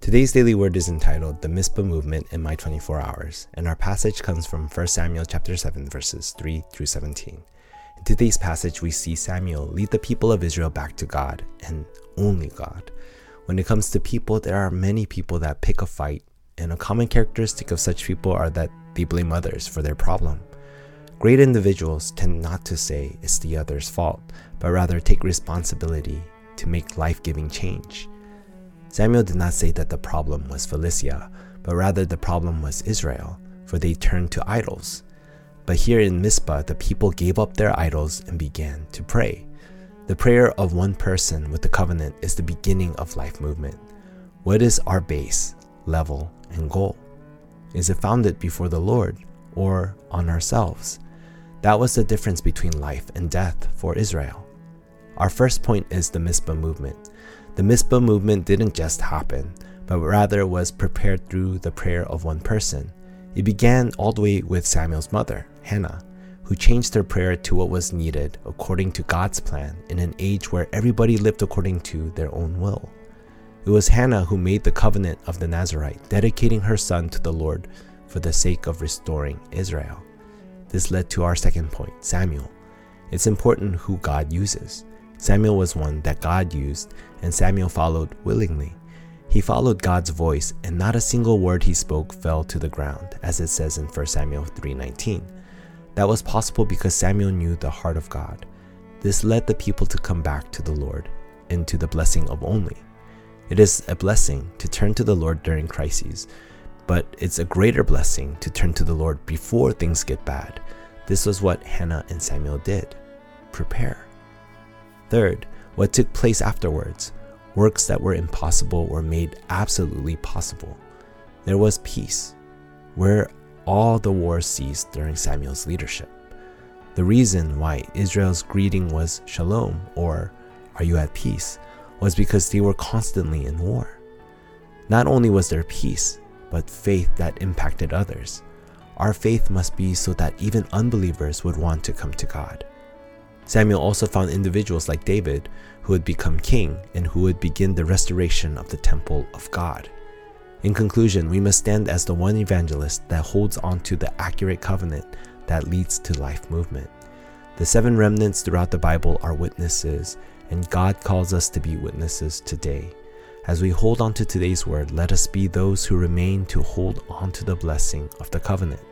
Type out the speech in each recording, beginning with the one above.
Today's daily word is entitled The Mizpah Movement in My 24 Hours, and our passage comes from 1 Samuel chapter 7 verses 3 through 17. In today's passage, we see Samuel lead the people of Israel back to God and only God. When it comes to people, there are many people that pick a fight, and a common characteristic of such people are that they blame others for their problem. Great individuals tend not to say it's the other's fault, but rather take responsibility to make life giving change. Samuel did not say that the problem was Philistia, but rather the problem was Israel, for they turned to idols. But here in Mizpah, the people gave up their idols and began to pray. The prayer of one person with the covenant is the beginning of life movement. What is our base, level, and goal? Is it founded before the Lord or on ourselves? That was the difference between life and death for Israel. Our first point is the Mizpah movement. The Mizpah movement didn't just happen, but rather was prepared through the prayer of one person. It began all the way with Samuel's mother, Hannah, who changed her prayer to what was needed according to God's plan in an age where everybody lived according to their own will. It was Hannah who made the covenant of the Nazarite, dedicating her son to the Lord for the sake of restoring Israel. This led to our second point, Samuel. It's important who God uses. Samuel was one that God used, and Samuel followed willingly. He followed God's voice, and not a single word he spoke fell to the ground, as it says in 1 Samuel 3:19. That was possible because Samuel knew the heart of God. This led the people to come back to the Lord and to the blessing of only. It is a blessing to turn to the Lord during crises, but it's a greater blessing to turn to the Lord before things get bad. This was what Hannah and Samuel did. Prepare. Third, what took place afterwards. Works that were impossible were made absolutely possible. There was peace, where all the wars ceased during Samuel's leadership. The reason why Israel's greeting was shalom, or are you at peace, was because they were constantly in war. Not only was there peace, but faith that impacted others. Our faith must be so that even unbelievers would want to come to God. Samuel also found individuals like David who would become king and who would begin the restoration of the temple of God. In conclusion, we must stand as the one evangelist that holds on to the accurate covenant that leads to life movement. The seven remnants throughout the Bible are witnesses, and God calls us to be witnesses today. As we hold on to today's word, let us be those who remain to hold on to the blessing of the covenant,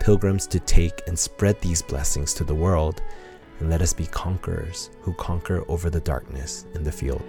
pilgrims to take and spread these blessings to the world and let us be conquerors who conquer over the darkness in the field.